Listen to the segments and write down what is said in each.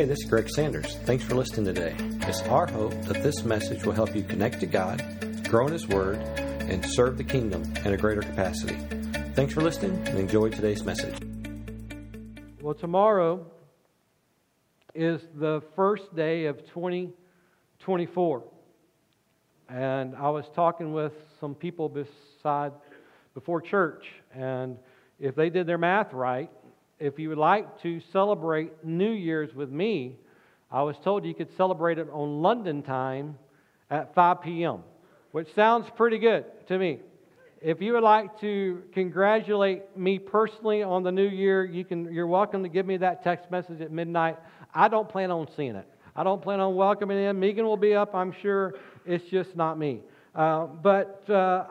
Hey, this is Greg Sanders. Thanks for listening today. It's our hope that this message will help you connect to God, grow in His Word, and serve the kingdom in a greater capacity. Thanks for listening and enjoy today's message. Well, tomorrow is the first day of 2024. And I was talking with some people beside before church, and if they did their math right, if you would like to celebrate New Year's with me, I was told you could celebrate it on London time at 5 p.m., which sounds pretty good to me. If you would like to congratulate me personally on the new year, you can, you're welcome to give me that text message at midnight. I don't plan on seeing it. I don't plan on welcoming in. Megan will be up, I'm sure. It's just not me. Uh, but uh,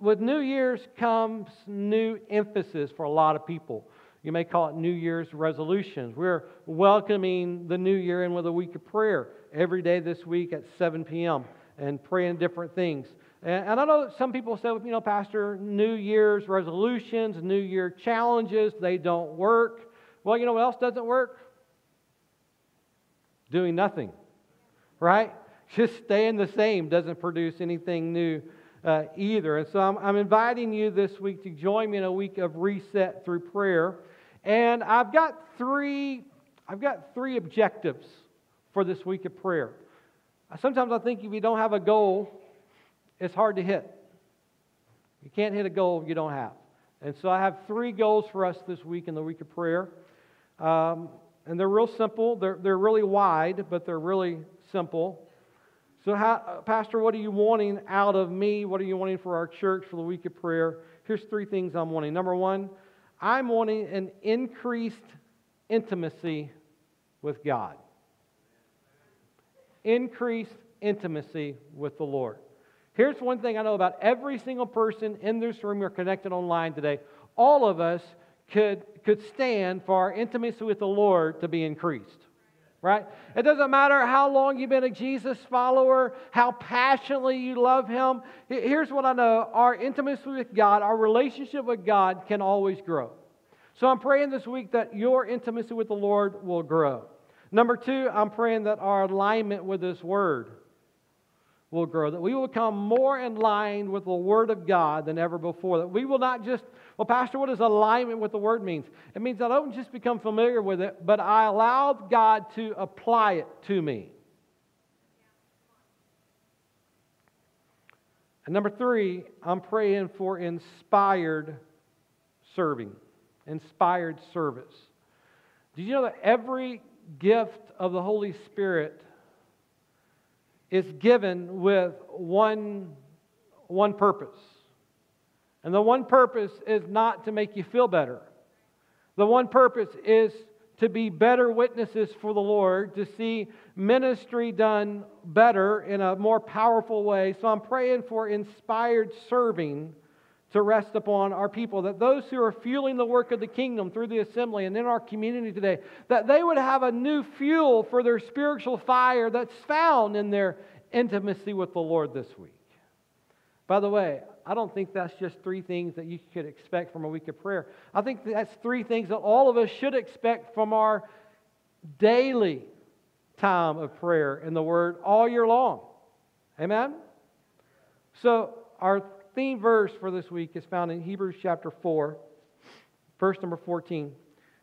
with New Year's comes new emphasis for a lot of people. You may call it New Year's resolutions. We're welcoming the new year in with a week of prayer every day this week at 7 p.m. and praying different things. And, I know some people say, you know, Pastor, New Year's resolutions, New Year challenges, they don't work. Well, you know what else doesn't work? Doing nothing, right? Just staying the same doesn't produce anything new uh, either. And so I'm, I'm inviting you this week to join me in a week of reset through prayer. And I've got three, I've got three objectives for this week of prayer. Sometimes I think if you don't have a goal, it's hard to hit. You can't hit a goal you don't have. And so I have three goals for us this week in the week of prayer. Um, and they're real simple. They're, they're really wide, but they're really simple. So, how, Pastor, what are you wanting out of me? What are you wanting for our church for the week of prayer? Here's three things I'm wanting. Number one, I'm wanting an increased intimacy with God. Increased intimacy with the Lord. Here's one thing I know about every single person in this room or connected online today. All of us could, could stand for our intimacy with the Lord to be increased right? It doesn't matter how long you've been a Jesus follower, how passionately you love Him. Here's what I know our intimacy with God, our relationship with God can always grow. So I'm praying this week that your intimacy with the Lord will grow. Number two, I'm praying that our alignment with His Word will grow, that we will become more in line with the Word of God than ever before, that we will not just well, Pastor, what does alignment with the Word means? It means I don't just become familiar with it, but I allow God to apply it to me. And number three, I'm praying for inspired serving, inspired service. Did you know that every gift of the Holy Spirit is given with one, one purpose? And the one purpose is not to make you feel better. The one purpose is to be better witnesses for the Lord, to see ministry done better in a more powerful way. So I'm praying for inspired serving to rest upon our people, that those who are fueling the work of the kingdom through the assembly and in our community today, that they would have a new fuel for their spiritual fire that's found in their intimacy with the Lord this week. By the way, I don't think that's just three things that you could expect from a week of prayer. I think that's three things that all of us should expect from our daily time of prayer in the Word all year long. Amen? So, our theme verse for this week is found in Hebrews chapter 4, verse number 14.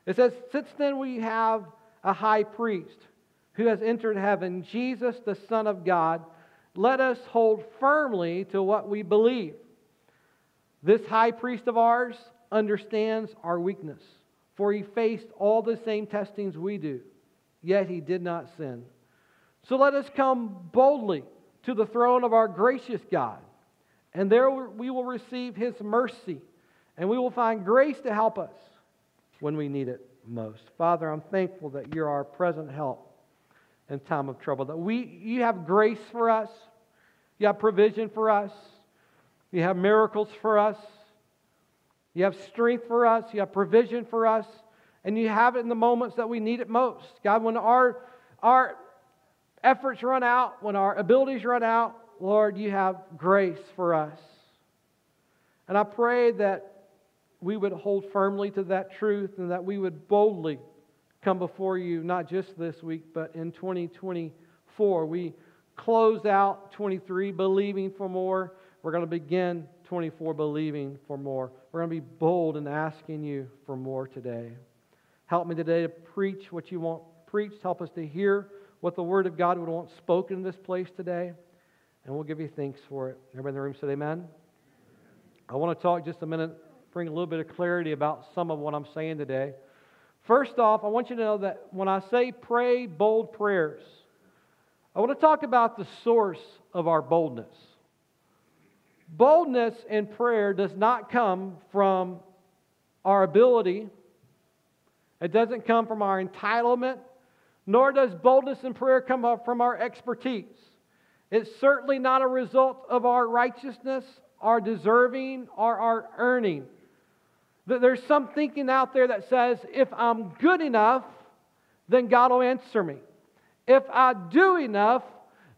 It says, Since then we have a high priest who has entered heaven, Jesus, the Son of God, let us hold firmly to what we believe. This high priest of ours understands our weakness, for he faced all the same testings we do, yet he did not sin. So let us come boldly to the throne of our gracious God, and there we will receive his mercy, and we will find grace to help us when we need it most. Father, I'm thankful that you're our present help in time of trouble, that we, you have grace for us, you have provision for us. You have miracles for us. You have strength for us. You have provision for us. And you have it in the moments that we need it most. God, when our, our efforts run out, when our abilities run out, Lord, you have grace for us. And I pray that we would hold firmly to that truth and that we would boldly come before you, not just this week, but in 2024. We close out 23 believing for more. We're going to begin 24 believing for more. We're going to be bold in asking you for more today. Help me today to preach what you want preached. Help us to hear what the Word of God would want spoken in this place today. And we'll give you thanks for it. Everybody in the room said amen. I want to talk just a minute, bring a little bit of clarity about some of what I'm saying today. First off, I want you to know that when I say pray bold prayers, I want to talk about the source of our boldness. Boldness in prayer does not come from our ability, it doesn't come from our entitlement, nor does boldness in prayer come from our expertise. It's certainly not a result of our righteousness, our deserving, or our earning. There's some thinking out there that says if I'm good enough, then God will answer me. If I do enough,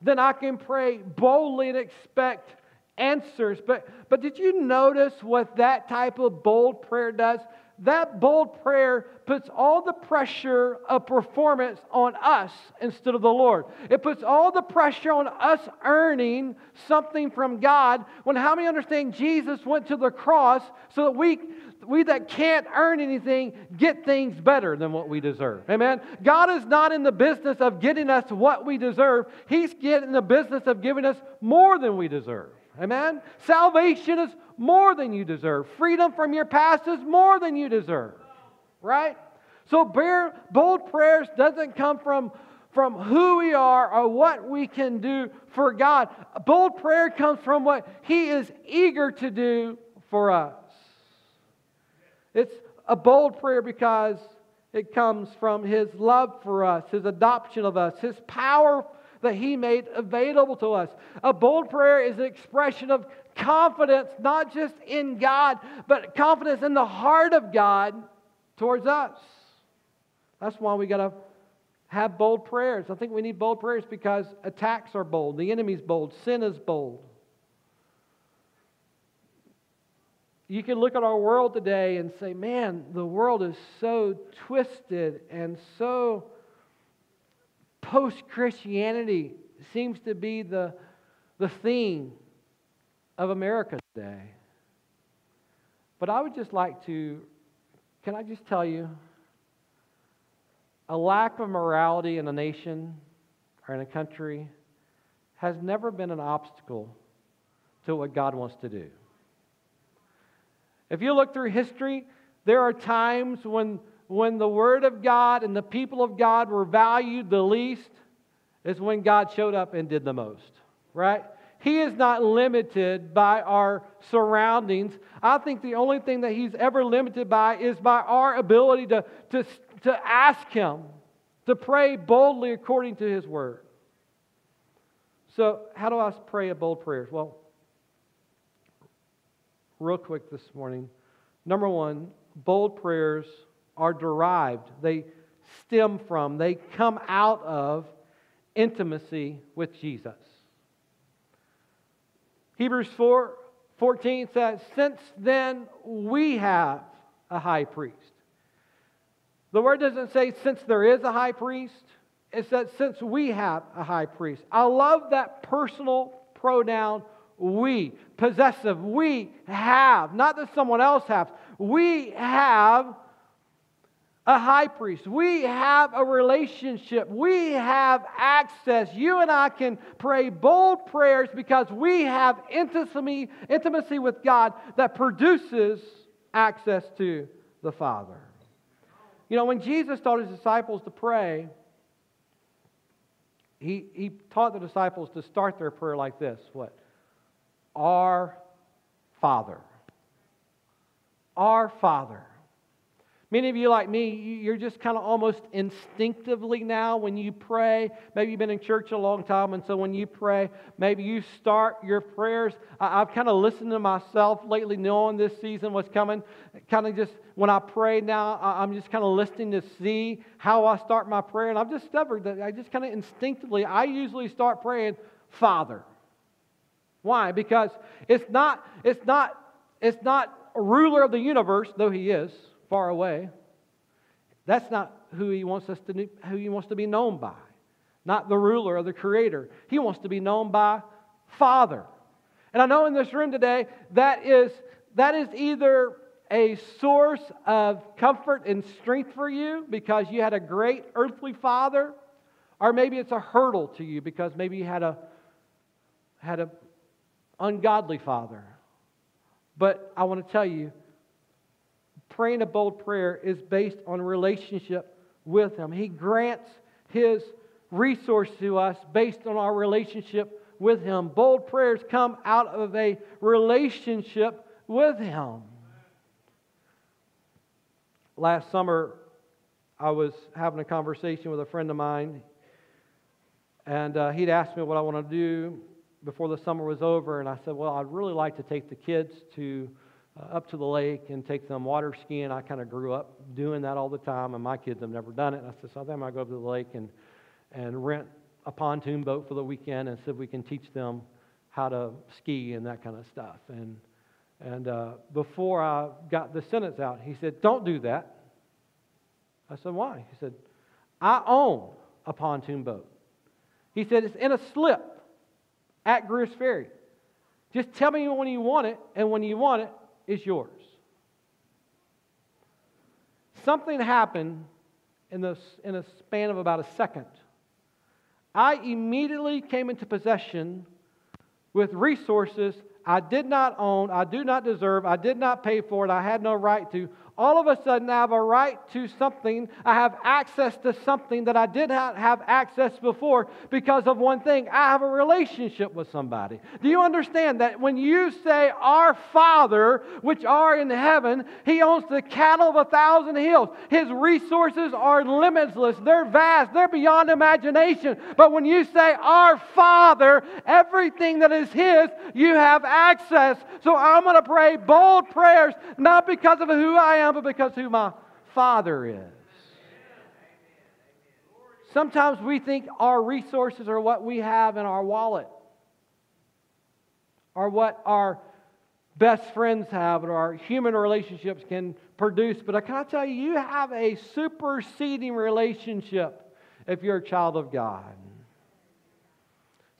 then I can pray boldly and expect answers. But, but did you notice what that type of bold prayer does? That bold prayer puts all the pressure of performance on us instead of the Lord. It puts all the pressure on us earning something from God when how many understand Jesus went to the cross so that we we that can't earn anything get things better than what we deserve. Amen. God is not in the business of getting us what we deserve. He's getting the business of giving us more than we deserve. Amen. Salvation is more than you deserve. Freedom from your past is more than you deserve. Right? So bold prayers doesn't come from from who we are or what we can do for God. Bold prayer comes from what He is eager to do for us. It's a bold prayer because it comes from His love for us, His adoption of us, His power that He made available to us. A bold prayer is an expression of confidence, not just in God, but confidence in the heart of God towards us. That's why we got to have bold prayers. I think we need bold prayers because attacks are bold, the enemy's bold, sin is bold. you can look at our world today and say, man, the world is so twisted and so post Christianity seems to be the, the theme of America today. But I would just like to, can I just tell you, a lack of morality in a nation or in a country has never been an obstacle to what God wants to do. If you look through history, there are times when, when the Word of God and the people of God were valued the least, is when God showed up and did the most, right? He is not limited by our surroundings. I think the only thing that He's ever limited by is by our ability to, to, to ask Him, to pray boldly according to His Word. So, how do I pray a bold prayer? Well, real quick this morning. Number one, bold prayers are derived, they stem from, they come out of intimacy with Jesus. Hebrews 4 14 says, Since then we have a high priest. The word doesn't say since there is a high priest, it says since we have a high priest. I love that personal pronoun we, possessive, we have, not that someone else has, we have a high priest. We have a relationship. We have access. You and I can pray bold prayers because we have intimacy, intimacy with God that produces access to the Father. You know, when Jesus taught his disciples to pray, he, he taught the disciples to start their prayer like this what? Our Father. Our Father. Many of you, like me, you're just kind of almost instinctively now when you pray. Maybe you've been in church a long time, and so when you pray, maybe you start your prayers. I've kind of listened to myself lately, knowing this season was coming. Kind of just when I pray now, I'm just kind of listening to see how I start my prayer. And I've discovered that I just kind of instinctively, I usually start praying, Father. Why? Because it's not, it's not, it's not ruler of the universe, though he is far away. That's not who he wants us to who he wants to be known by. Not the ruler or the creator. He wants to be known by Father. And I know in this room today that is that is either a source of comfort and strength for you because you had a great earthly father, or maybe it's a hurdle to you because maybe you had a had an ungodly father. But I want to tell you, praying a bold prayer is based on relationship with Him. He grants His resource to us based on our relationship with Him. Bold prayers come out of a relationship with Him. Last summer, I was having a conversation with a friend of mine, and uh, he'd asked me what I want to do before the summer was over, and I said, Well, I'd really like to take the kids to up to the lake and take them water skiing. I kind of grew up doing that all the time, and my kids have never done it. And I said, So I I might go up to the lake and, and rent a pontoon boat for the weekend and see if we can teach them how to ski and that kind of stuff. And and uh, before I got the sentence out, he said, Don't do that. I said, Why? He said, I own a pontoon boat. He said, It's in a slip at Greers Ferry. Just tell me when you want it, and when you want it, it's yours. Something happened in, the, in a span of about a second. I immediately came into possession with resources I did not own, I do not deserve, I did not pay for it, I had no right to. All of a sudden, I have a right to something. I have access to something that I did not have access before because of one thing. I have a relationship with somebody. Do you understand that when you say, Our Father, which are in heaven, He owns the cattle of a thousand hills. His resources are limitless, they're vast, they're beyond imagination. But when you say, Our Father, everything that is His, you have access. So I'm going to pray bold prayers, not because of who I am, but because who my Father is. Sometimes we think our resources are what we have in our wallet, or what our best friends have, or our human relationships can produce. But uh, I can tell you, you have a superseding relationship if you're a child of God.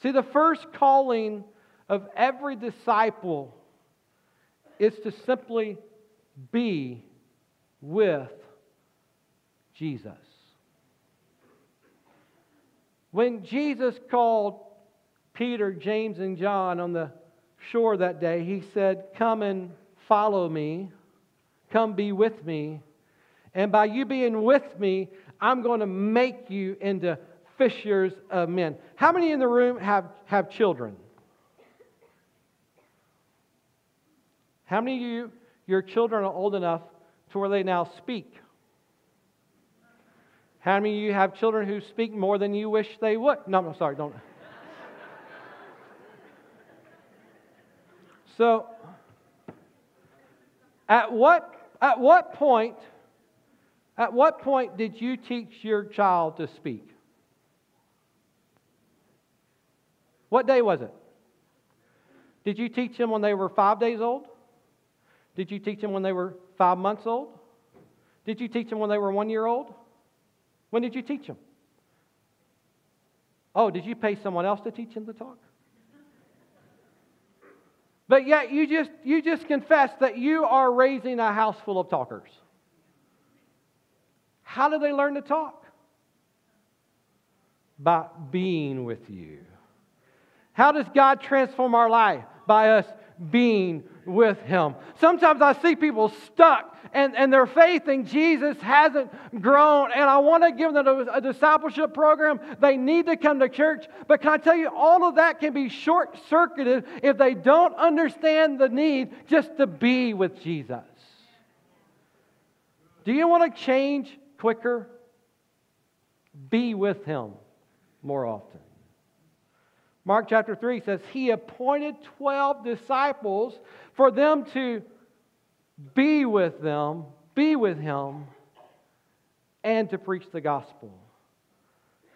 See, the first calling of every disciple is to simply be with Jesus. When Jesus called Peter, James, and John on the shore that day, he said, Come and follow me. Come be with me. And by you being with me, I'm going to make you into fishers of men. How many in the room have, have children? How many of you, your children are old enough to where they now speak? How many of you have children who speak more than you wish they would? No, I'm sorry, don't. so, at what, at what point, at what point did you teach your child to speak? What day was it? Did you teach them when they were five days old? Did you teach them when they were five months old? Did you teach them when they were one year old? When did you teach them? Oh, did you pay someone else to teach them to talk? But yet you just you just confess that you are raising a house full of talkers. How do they learn to talk? By being with you. How does God transform our life? By us being with Him. Sometimes I see people stuck and, and their faith in Jesus hasn't grown. And I want to give them a, a discipleship program. They need to come to church. But can I tell you, all of that can be short circuited if they don't understand the need just to be with Jesus. Do you want to change quicker? Be with Him more often. Mark chapter 3 says, He appointed 12 disciples for them to be with them, be with Him, and to preach the gospel.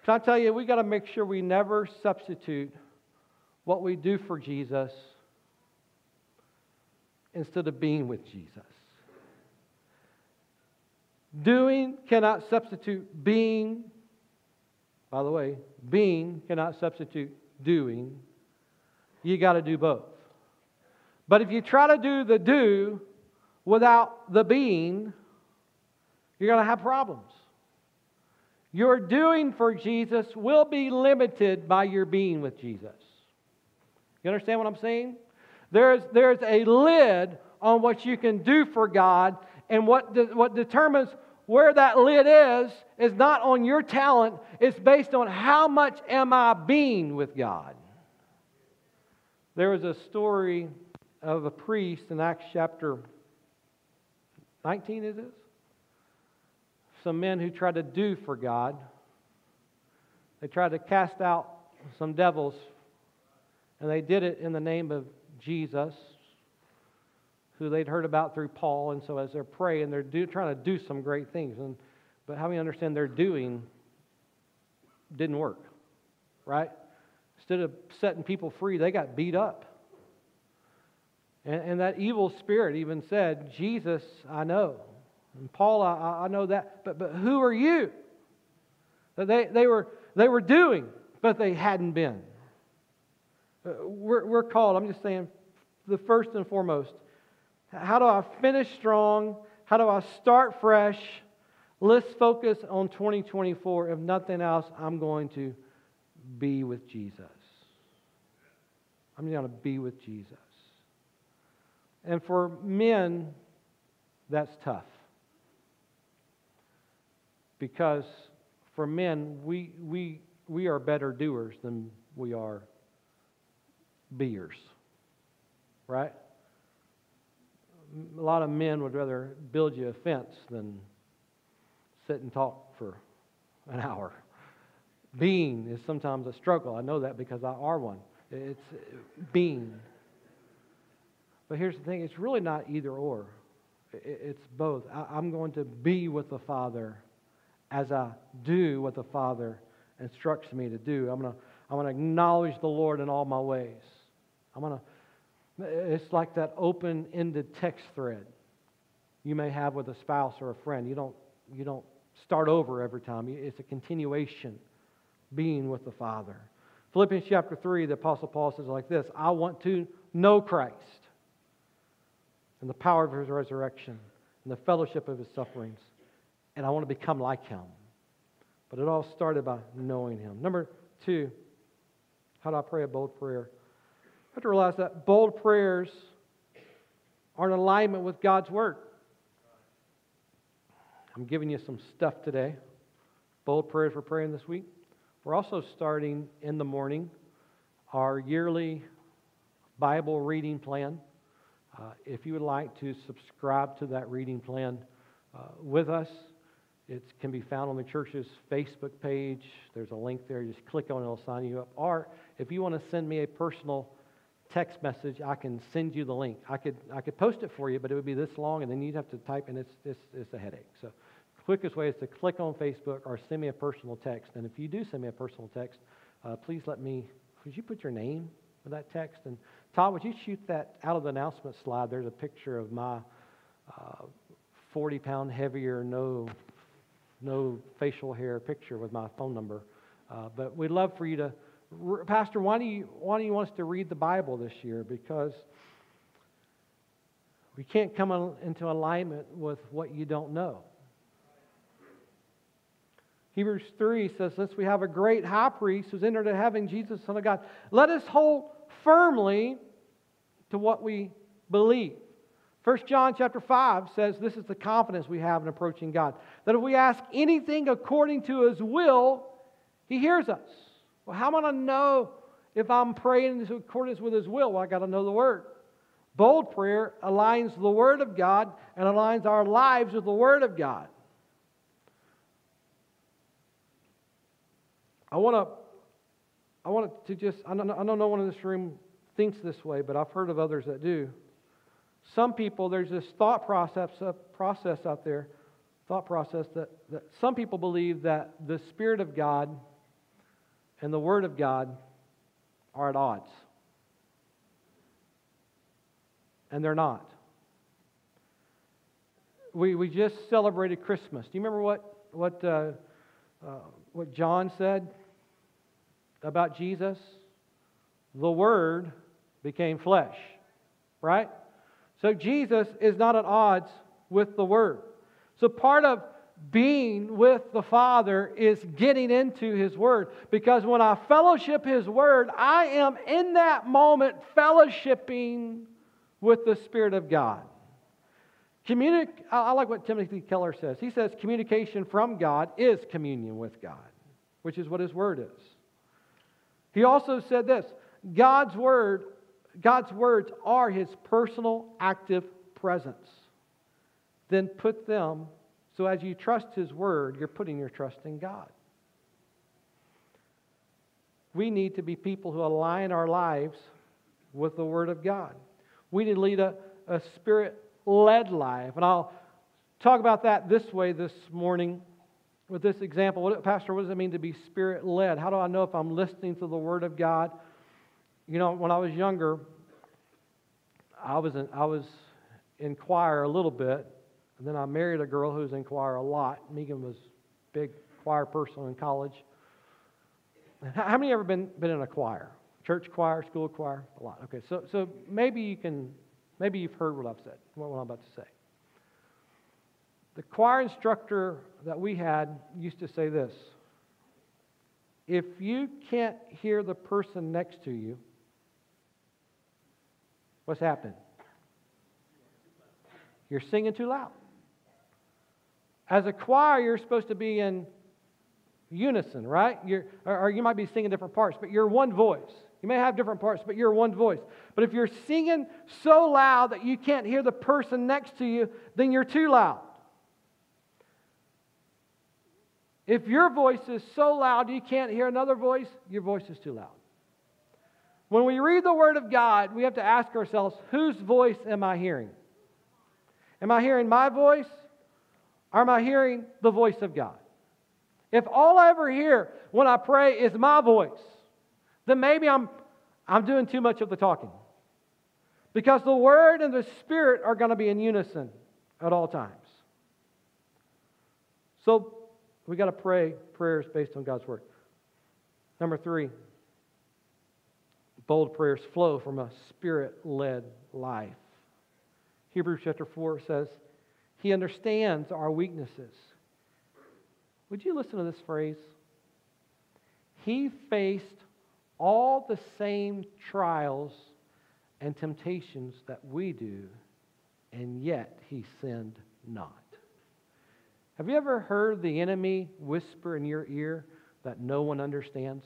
Can I tell you, we got to make sure we never substitute what we do for Jesus instead of being with Jesus. Doing cannot substitute being. By the way, being cannot substitute doing. You got to do both. But if you try to do the do without the being, you're going to have problems. Your doing for Jesus will be limited by your being with Jesus. You understand what I'm saying? There's, there's a lid on what you can do for God, and what, de- what determines where that lid is is not on your talent, it's based on how much am I being with God. There was a story of a priest in Acts chapter 19, is? Some men who tried to do for God. They tried to cast out some devils, and they did it in the name of Jesus, who they'd heard about through Paul. And so as they're praying, they're do, trying to do some great things. And, but how many understand their doing didn't work, right? Instead of setting people free, they got beat up. And, and that evil spirit even said, Jesus, I know. And Paul, I, I know that. But, but who are you? They, they, were, they were doing, but they hadn't been. Uh, we're, we're called, I'm just saying, the first and foremost, how do I finish strong? How do I start fresh? Let's focus on 2024. If nothing else, I'm going to be with Jesus. I'm going to be with Jesus. And for men, that's tough. Because for men, we, we, we are better doers than we are beers. Right? A lot of men would rather build you a fence than sit and talk for an hour. Being is sometimes a struggle. I know that because I are one. It's being. But here's the thing it's really not either or, it's both. I'm going to be with the Father as I do what the Father instructs me to do. I'm going to, I'm going to acknowledge the Lord in all my ways. I'm going to, it's like that open ended text thread you may have with a spouse or a friend. You don't, you don't start over every time, it's a continuation being with the Father. Philippians chapter 3, the Apostle Paul says like this I want to know Christ and the power of his resurrection and the fellowship of his sufferings. And I want to become like him. But it all started by knowing him. Number two, how do I pray a bold prayer? I have to realize that bold prayers are in alignment with God's word. I'm giving you some stuff today. Bold prayers we're praying this week. We're also starting in the morning our yearly Bible reading plan. Uh, if you would like to subscribe to that reading plan uh, with us, it can be found on the church's Facebook page. There's a link there. Just click on it, it'll sign you up. Or if you want to send me a personal text message, I can send you the link. I could, I could post it for you, but it would be this long, and then you'd have to type, and it's, it's, it's a headache. So, quickest way is to click on Facebook or send me a personal text. And if you do send me a personal text, uh, please let me, could you put your name with that text? And Todd, would you shoot that out of the announcement slide? There's a picture of my uh, 40 pound heavier, no, no facial hair picture with my phone number. Uh, but we'd love for you to, Pastor, why do, you, why do you want us to read the Bible this year? Because we can't come into alignment with what you don't know. Hebrews 3 says this We have a great high priest who's entered into heaven, Jesus, Son of God. Let us hold firmly to what we believe. 1 John chapter 5 says this is the confidence we have in approaching God. That if we ask anything according to his will, he hears us. Well, how am I going to know if I'm praying in accordance with his will? Well, I got to know the word. Bold prayer aligns the word of God and aligns our lives with the word of God. I want to I want to just, I don't, one in this room thinks this way, but I've heard of others that do. Some people, there's this thought process, uh, process out there, thought process that, that some people believe that the Spirit of God and the Word of God are at odds. And they're not. we, we just celebrated Christmas. Do you remember what, what, uh, uh, what John said about Jesus? The Word became flesh, right? So Jesus is not at odds with the Word. So part of being with the Father is getting into His Word. Because when I fellowship His Word, I am in that moment fellowshipping with the Spirit of God. I like what Timothy Keller says. He says communication from God is communion with God, which is what His Word is. He also said this God's Word, God's words are His personal active presence. Then put them so as you trust His Word, you're putting your trust in God. We need to be people who align our lives with the Word of God. We need to lead a, a spirit led life. And I'll talk about that this way this morning with this example. What, Pastor, what does it mean to be spirit led? How do I know if I'm listening to the Word of God? You know, when I was younger, I was in, I was in choir a little bit, and then I married a girl who was in choir a lot. Megan was big choir person in college. How many ever been, been in a choir? Church choir, school choir? A lot. Okay, so, so maybe you can, maybe you've heard what I've said, what I'm about to say. The choir instructor that we had used to say this If you can't hear the person next to you, what's happening? You're singing too loud. As a choir, you're supposed to be in unison, right? You're, or, or you might be singing different parts, but you're one voice. You may have different parts, but you're one voice. But if you're singing so loud that you can't hear the person next to you, then you're too loud. If your voice is so loud you can't hear another voice, your voice is too loud. When we read the Word of God, we have to ask ourselves, whose voice am I hearing? Am I hearing my voice am I hearing the voice of God? If all I ever hear when I pray is my voice, then maybe I'm, I'm doing too much of the talking. Because the Word and the Spirit are going to be in unison at all times. So we got to pray prayers based on God's Word. Number three, bold prayers flow from a spirit led life. Hebrews chapter 4 says, He understands our weaknesses. Would you listen to this phrase? He faced all the same trials and temptations that we do, and yet he sinned not. Have you ever heard the enemy whisper in your ear that no one understands?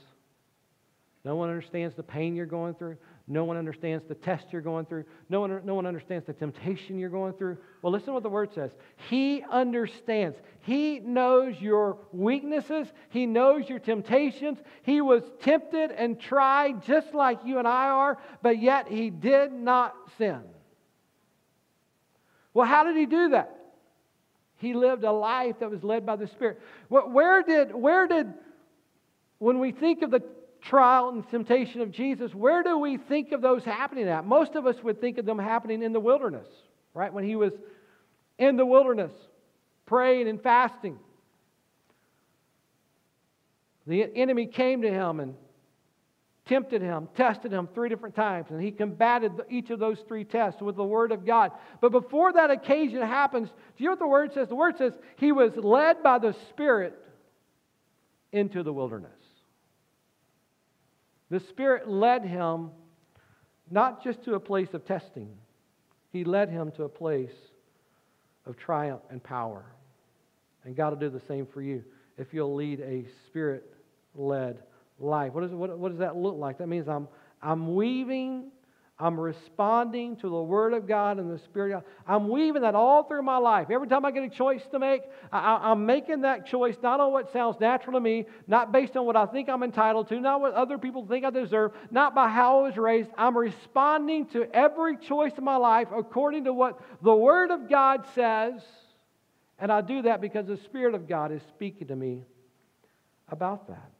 No one understands the pain you're going through. No one understands the test you're going through. No one, no one understands the temptation you're going through. Well, listen to what the word says. He understands. He knows your weaknesses. He knows your temptations. He was tempted and tried just like you and I are, but yet he did not sin. Well, how did he do that? He lived a life that was led by the Spirit. Where did, where did, when we think of the trial and temptation of Jesus, where do we think of those happening at? Most of us would think of them happening in the wilderness, right? When he was in the wilderness, praying and fasting. The enemy came to him and tempted him, tested him three different times, and he combated each of those three tests with the Word of God. But before that occasion happens, do you know what the Word says? The Word says he was led by the Spirit into the wilderness. The Spirit led him not just to a place of testing, He led him to a place of triumph and power. And God will do the same for you if you'll lead a Spirit led life. What, is, what, what does that look like? That means I'm, I'm weaving I'm responding to the Word of God and the Spirit of God. I'm weaving that all through my life. Every time I get a choice to make, I, am making that choice not on what sounds natural to me, not based on what I think I'm entitled to, not what other people think I deserve, not by how I was raised. I'm responding to every choice in my life according to what the Word of God says. And I do that because the Spirit of God is speaking to me about that.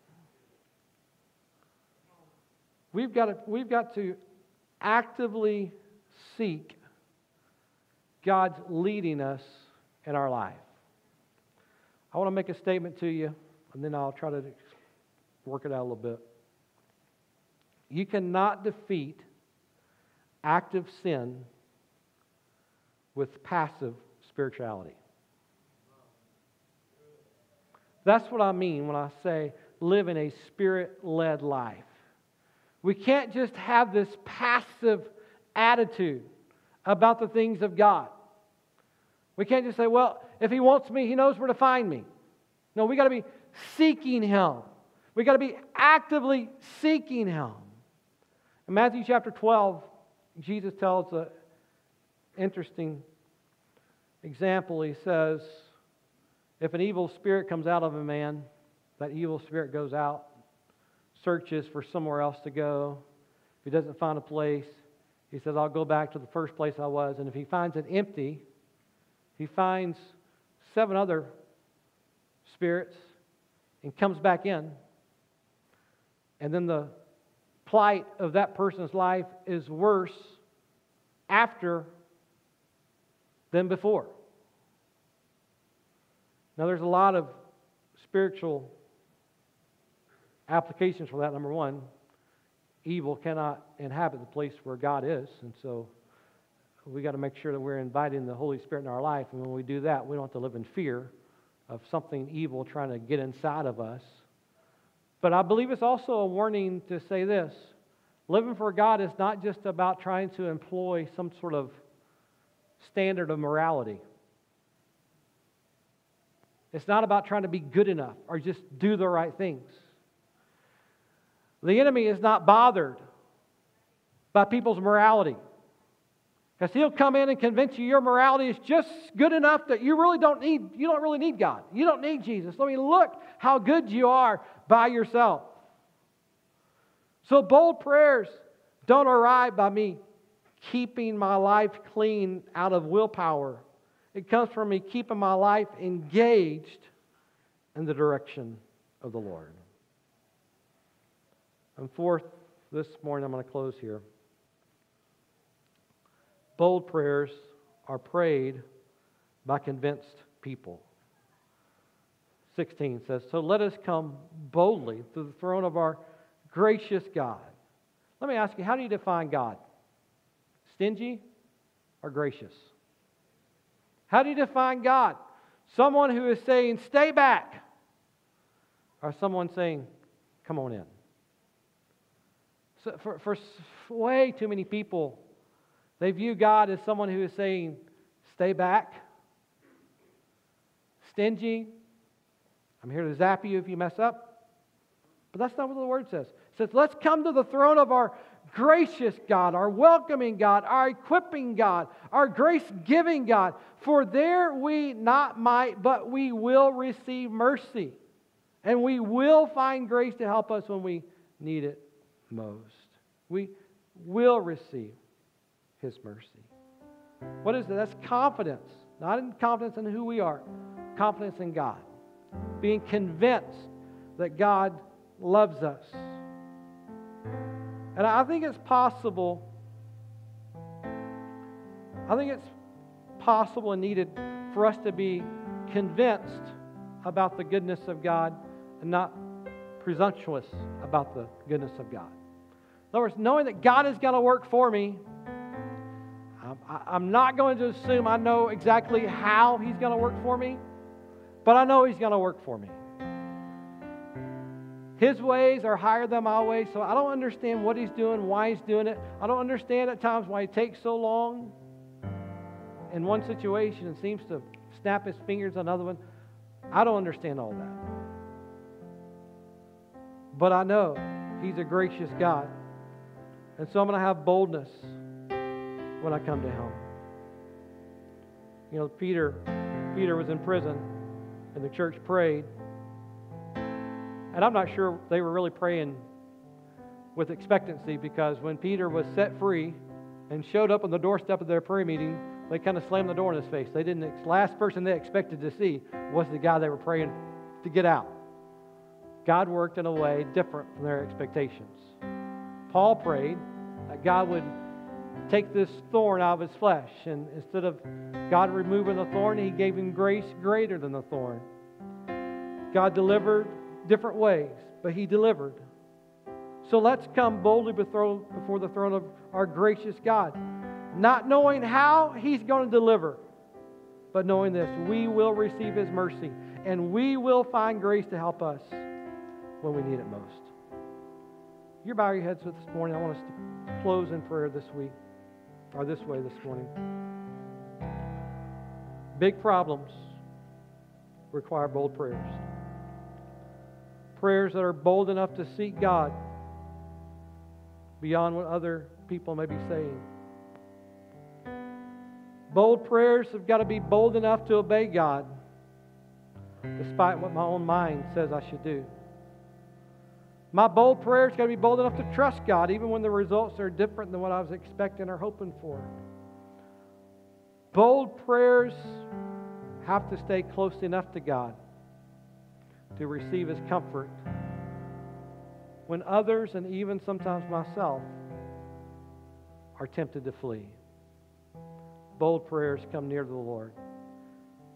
We've got to, we've got to actively seek God's leading us in our life. I want to make a statement to you, and then I'll try to work it out a little bit. You cannot defeat active sin with passive spirituality. That's what I mean when I say live in a spirit led life. We can't just have this passive attitude about the things of God. We can't just say, well, if He wants me, He knows where to find me. No, we got to be seeking Him. We got to be actively seeking Him. In Matthew chapter 12, Jesus tells an interesting example. He says, if an evil spirit comes out of a man, that evil spirit goes out, searches for somewhere else to go. If he doesn't find a place, he says, I'll go back to the first place I was. And if he finds it empty, he finds seven other spirits and comes back in. And then the plight of that person's life is worse after than before. Now, there's a lot of spiritual applications for that. Number one, evil cannot inhabit the place where God is, and so we got to make sure that we're inviting the Holy Spirit in our life. And when we do that, we don't have to live in fear of something evil trying to get inside of us. But I believe it's also a warning to say this living for God is not just about trying to employ some sort of standard of morality. It's not about trying to be good enough or just do the right things. The enemy is not bothered by people's morality. Because he'll come in and convince you your morality is just good enough that you really don't need, you don't really need God. You don't need Jesus. Let me look how good you are by yourself. So bold prayers don't arrive by me keeping my life clean out of willpower. It comes from me keeping my life engaged in the direction of the Lord. And fourth, this morning I'm going to close here. Bold prayers are prayed by convinced people. 16 says, So let us come boldly to the throne of our gracious God. Let me ask you, how do you define God? Stingy or gracious? How do you define God? Someone who is saying, stay back, or someone saying, come on in? So for, for way too many people, they view God as someone who is saying, stay back, stingy. I'm here to zap you if you mess up. But that's not what the word says. It says, let's come to the throne of our gracious God, our welcoming God, our equipping God, our grace giving God. For there we not might, but we will receive mercy. And we will find grace to help us when we need it most. We will receive His mercy. What is that? That's confidence. Not in confidence in who we are, confidence in God. Being convinced that God loves us and I think it's possible, I think it's possible and needed for us to be convinced about the goodness of God and not presumptuous about the goodness of God. In other words, knowing that God is going to work for me, I'm not going to assume I know exactly how He's going to work for me, but I know He's going to work for me. His ways are higher than my ways, so I don't understand what he's doing, why he's doing it. I don't understand at times why he takes so long in one situation and seems to snap his fingers on another one. I don't understand all that. But I know he's a gracious God. And so I'm going to have boldness when I come to him. You know, Peter Peter was in prison and the church prayed and I'm not sure they were really praying with expectancy because when Peter was set free and showed up on the doorstep of their prayer meeting, they kind of slammed the door in his face. They didn't. Last person they expected to see was the guy they were praying to get out. God worked in a way different from their expectations. Paul prayed God would take this thorn out of his flesh. And instead of God removing the thorn, he gave him grace greater than the thorn. God delivered different ways, but he delivered. So let's come boldly before the throne of our gracious God, not knowing how he's going to deliver, but knowing this we will receive his mercy and we will find grace to help us when we need it most. You bow your heads with this morning. I want us to close in prayer this week, or this way this morning. Big problems require bold prayers. Prayers that are bold enough to seek God beyond what other people may be saying. Bold prayers have got to be bold enough to obey God despite what my own mind says I should do. My bold prayers got to be bold enough to trust God, even when the results are different than what I was expecting or hoping for. Bold prayers have to stay close enough to God to receive His comfort when others, and even sometimes myself, are tempted to flee. Bold prayers come near to the Lord.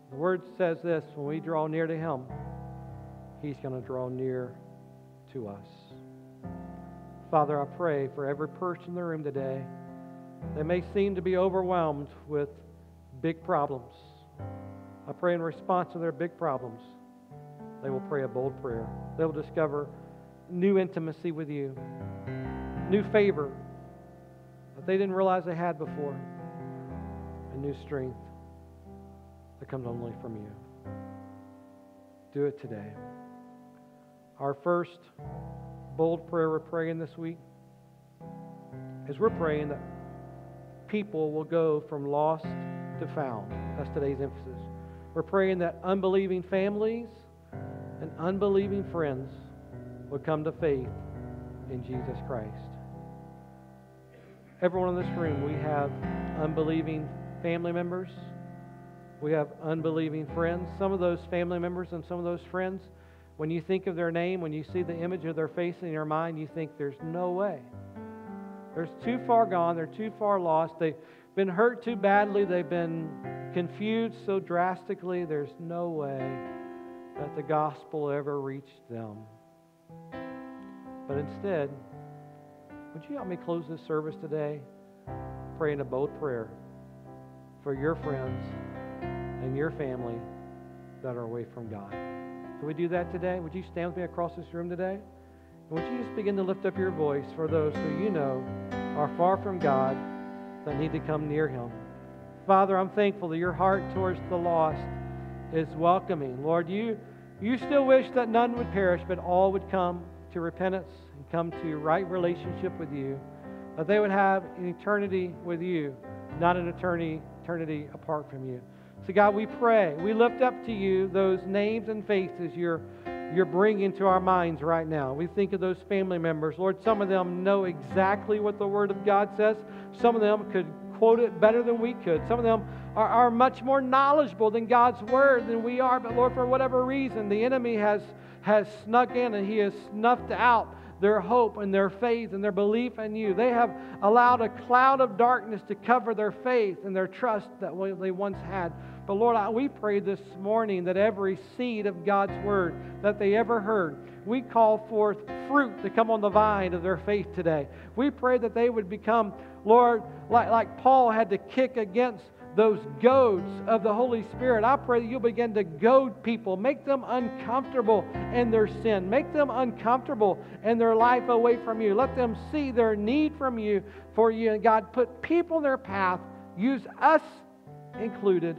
The word says this when we draw near to Him, He's going to draw near to us. Father, I pray for every person in the room today They may seem to be overwhelmed with big problems. I pray in response to their big problems, they will pray a bold prayer. They will discover new intimacy with you, new favor that they didn't realize they had before, and new strength that comes only from you. Do it today. Our first bold prayer we're praying this week is we're praying that people will go from lost to found. That's today's emphasis. We're praying that unbelieving families and unbelieving friends will come to faith in Jesus Christ. Everyone in this room, we have unbelieving family members we have unbelieving friends. Some of those family members and some of those friends, when you think of their name, when you see the image of their face in your mind, you think there's no way. They're too far gone. They're too far lost. They've been hurt too badly. They've been confused so drastically. There's no way that the gospel ever reached them. But instead, would you help me close this service today praying a bold prayer for your friends and your family that are away from God. Can we do that today? Would you stand with me across this room today? And would you just begin to lift up your voice for those who you know are far from God that need to come near Him? Father, I'm thankful that your heart towards the lost is welcoming. Lord, you, you still wish that none would perish, but all would come to repentance and come to right relationship with you, that they would have an eternity with you, not an eternity, eternity apart from you. So, God, we pray. We lift up to you those names and faces you're, you're bringing to our minds right now. We think of those family members. Lord, some of them know exactly what the Word of God says, some of them could quote it better than we could. Some of them are, are much more knowledgeable than God's Word than we are. But, Lord, for whatever reason, the enemy has, has snuck in and he has snuffed out their hope and their faith and their belief in you. They have allowed a cloud of darkness to cover their faith and their trust that they once had. But Lord, we pray this morning that every seed of God's word that they ever heard, we call forth fruit to come on the vine of their faith today. We pray that they would become, Lord, like, like Paul had to kick against those goads of the Holy Spirit. I pray that you'll begin to goad people, make them uncomfortable in their sin, make them uncomfortable in their life away from you. Let them see their need from you for you. And God, put people in their path, use us included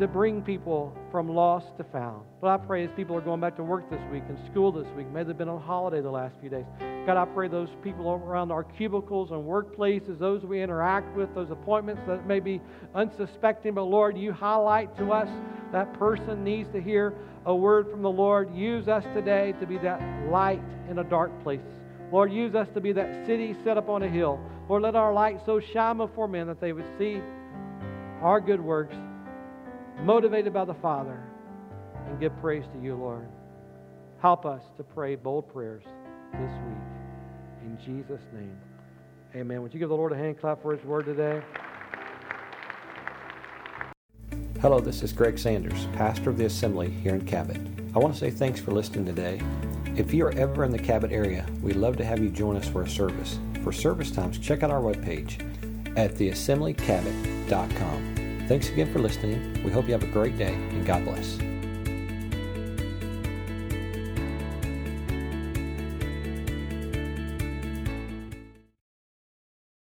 to bring people from lost to found. But I pray as people are going back to work this week and school this week, may they've been on holiday the last few days. God, I pray those people around our cubicles and workplaces, those we interact with, those appointments that may be unsuspecting, but Lord, you highlight to us that person needs to hear a word from the Lord. Use us today to be that light in a dark place. Lord, use us to be that city set up on a hill. Lord, let our light so shine before men that they would see our good works motivated by the Father, and give praise to you, Lord. Help us to pray bold prayers this week. In Jesus' name, Amen. Would you give the Lord a hand clap for his word today? Hello, this is Greg Sanders, pastor of the Assembly here in Cabot. I want to say thanks for listening today. If you are ever in the Cabot area, we'd love to have you join us for a service. For service times, check out our webpage at theassemblycabot.com. Thanks again for listening. We hope you have a great day and God bless.